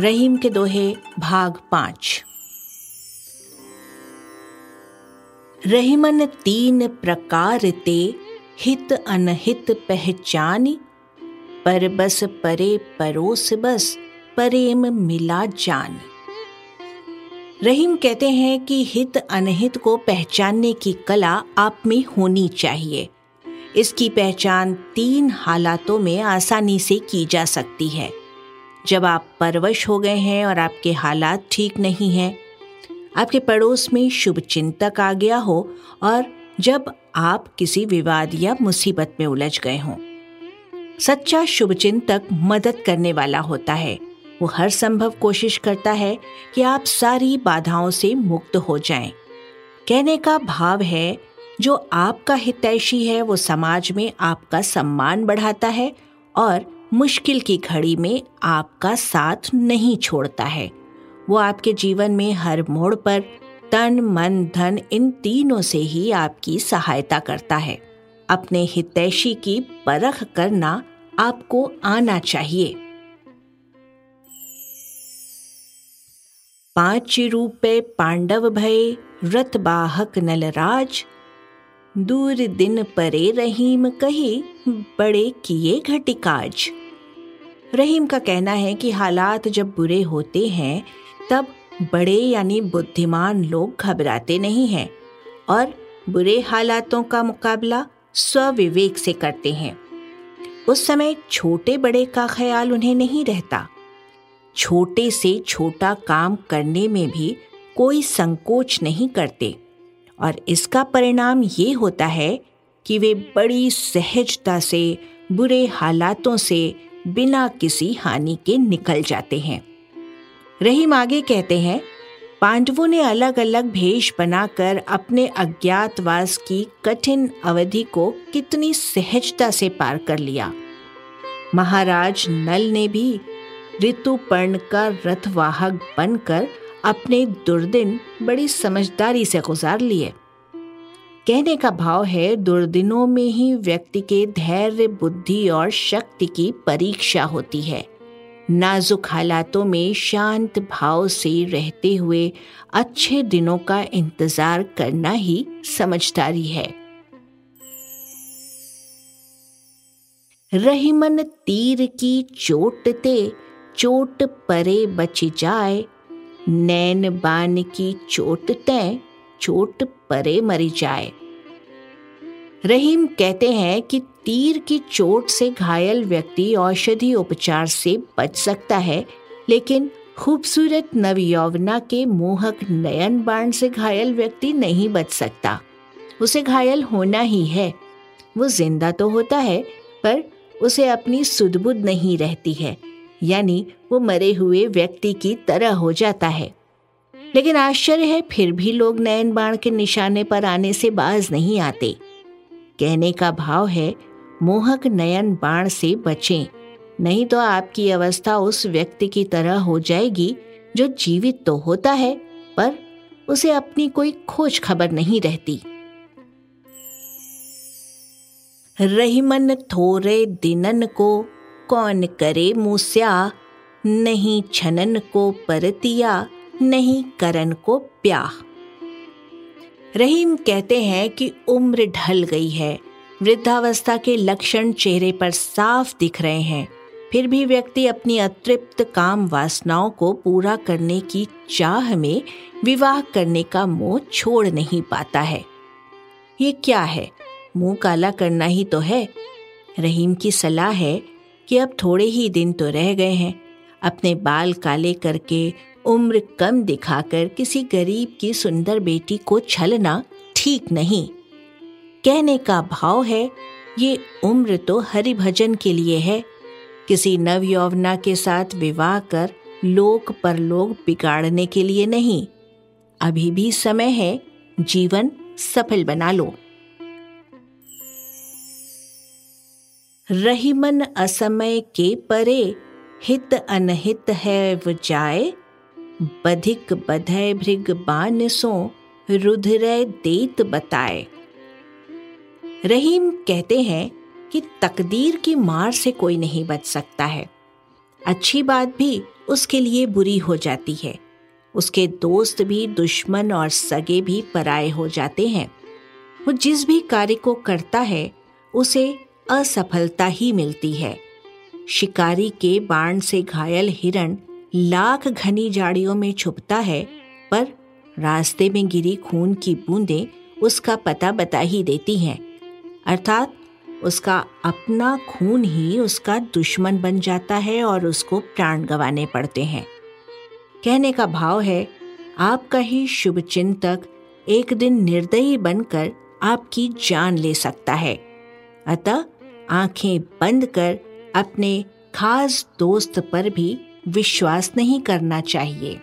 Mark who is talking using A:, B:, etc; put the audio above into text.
A: रहीम के दोहे, भाग पाँच। रहीमन तीन प्रकार ते हित अनहित पहचानी, पर बस परे परोस बस परेम मिला जान। रहीम कहते हैं कि हित अनहित को पहचानने की कला आप में होनी चाहिए। इसकी पहचान तीन हालातों में आसानी से की जा सकती है। जब आप परवश हो गए हैं और आपके हालात ठीक नहीं हैं, आपके पड़ोस में शुभ चिंतक आ गया हो और जब आप किसी विवाद या मुसीबत में उलझ गए हों। सच्चा शुभचिंतक मदद करने वाला होता है। वो हर संभव कोशिश करता है कि आप सारी बाधाओं से मुक्त हो जाएँ। कहने का भाव है जो आपका हितैषी है, वो समाज में आपका सम्मान बढ़ाता है और मुश्किल की घड़ी में आपका साथ नहीं छोड़ता है। वो आपके जीवन में हर मोड़ पर तन, मन, धन, इन तीनों से ही आपकी सहायता करता है। अपने हितैषी की परख करना आपको आना चाहिए। पाँच रूपे पांडव भय, रथ बाहक नलराज दूर दिन परे रहीम कही, बड़े किए घटिकाज रहीम का कहना है कि हालात जब बुरे होते हैं, तब बड़े यानी बुद्धिमान लोग घबराते नहीं हैं और बुरे हालातों का मुकाबला स्वविवेक से करते हैं। उस समय छोटे बड़े का ख्याल उन्हें नहीं रहता। छोटे से छोटा काम करने में भी कोई संकोच नहीं करते। और इसका परिणाम ये होता है कि वे बड़ी सहजता से, बुरे हालातों से बिना किसी हानि के निकल जाते हैं। रहीम आगे कहते हैं, पांडवों ने अलग अलग भेष बनाकर अपने अज्ञातवास की कठिन अवधि को कितनी सहजता से पार कर लिया। महाराज नल ने भी ऋतुपर्ण का रथवाहक बनकर अपने दुर्दिन बड़ी समझदारी से गुजार लिए। कहने का भाव है, दुर्दिनों में ही व्यक्ति के धैर्य, बुद्धि और शक्ति की परीक्षा होती है। नाजुक हालातों में शांत भाव से रहते हुए अच्छे दिनों का इंतज़ार करना ही समझदारी है। रहीमन तीर की चोट ते, चोट परे बच जाए नैन बान की चोट तय चोट परे मरी जाए। रहीम कहते हैं कि तीर की चोट से घायल व्यक्ति औषधि उपचार से बच सकता है, लेकिन खूबसूरत नवयौवना के मोहक नयन बाण से घायल व्यक्ति नहीं बच सकता। उसे घायल होना ही है। वो ज़िंदा तो होता है, पर उसे अपनी सुदबुद नहीं रहती है। यानी वो मरे हुए व्यक्ति की तरह हो जाता है। लेकिन आश्चर्य है, फिर भी लोग नयन बाण के निशाने पर आने से बाज नहीं आते। कहने का भाव है, मोहक नयन बाण से बचें, नहीं तो आपकी अवस्था उस व्यक्ति की तरह हो जाएगी, जो जीवित तो होता है, पर उसे अपनी कोई खोज खबर नहीं रहती। रहीमन थोरे दिनन को कौन करे मूस्या? नहीं छनन को परतिया, नहीं करन को प्याह। रहीम कहते हैं कि उम्र ढल गई है। वृद्धावस्था के लक्षण चेहरे पर साफ़ दिख रहे हैं। फिर भी व्यक्ति अपनी अतृप्त काम वासनाओं को पूरा करने की चाह में विवाह करने का मोह छोड़ नहीं पाता है। ये क्या है? मुँह काला करना ही तो है। रहीम की सलाह है कि अब थोड़े ही दिन तो रह गए हैं। अपने बाल काले करके, उम्र कम दिखाकर किसी गरीब की सुंदर बेटी को छलना ठीक नहीं। कहने का भाव है, ये उम्र तो हरि भजन के लिए है। किसी नव यौवना के साथ विवाह कर लोक परलोक बिगाड़ने के लिए नहीं। अभी भी समय है, जीवन सफल बना लो। रहीमन असमय के परे हित अनहित है जाए। बधिक बधय भृग बान सो देत बताए। रहीम कहते हैं कि तकदीर की मार से कोई नहीं बच सकता है। अच्छी बात भी उसके लिए बुरी हो जाती है। उसके दोस्त भी, दुश्मन और सगे भी पराए हो जाते हैं। वो जिस भी कार्य को करता है, उसे असफलता ही मिलती है। शिकारी के बाण से घायल हिरण लाख घनी जाड़ियों में छुपता है, पर रास्ते में गिरी खून की बूंदें उसका पता बता ही देती हैं। अर्थात उसका अपना खून ही उसका दुश्मन बन जाता है और उसको प्राण गंवाने पड़ते हैं। कहने का भाव है, आपका ही शुभ चिंतक एक दिन निर्दयी बनकर आपकी जान ले सकता है। अतः आँखें बंद कर अपने खास दोस्त पर भी विश्वास नहीं करना चाहिए।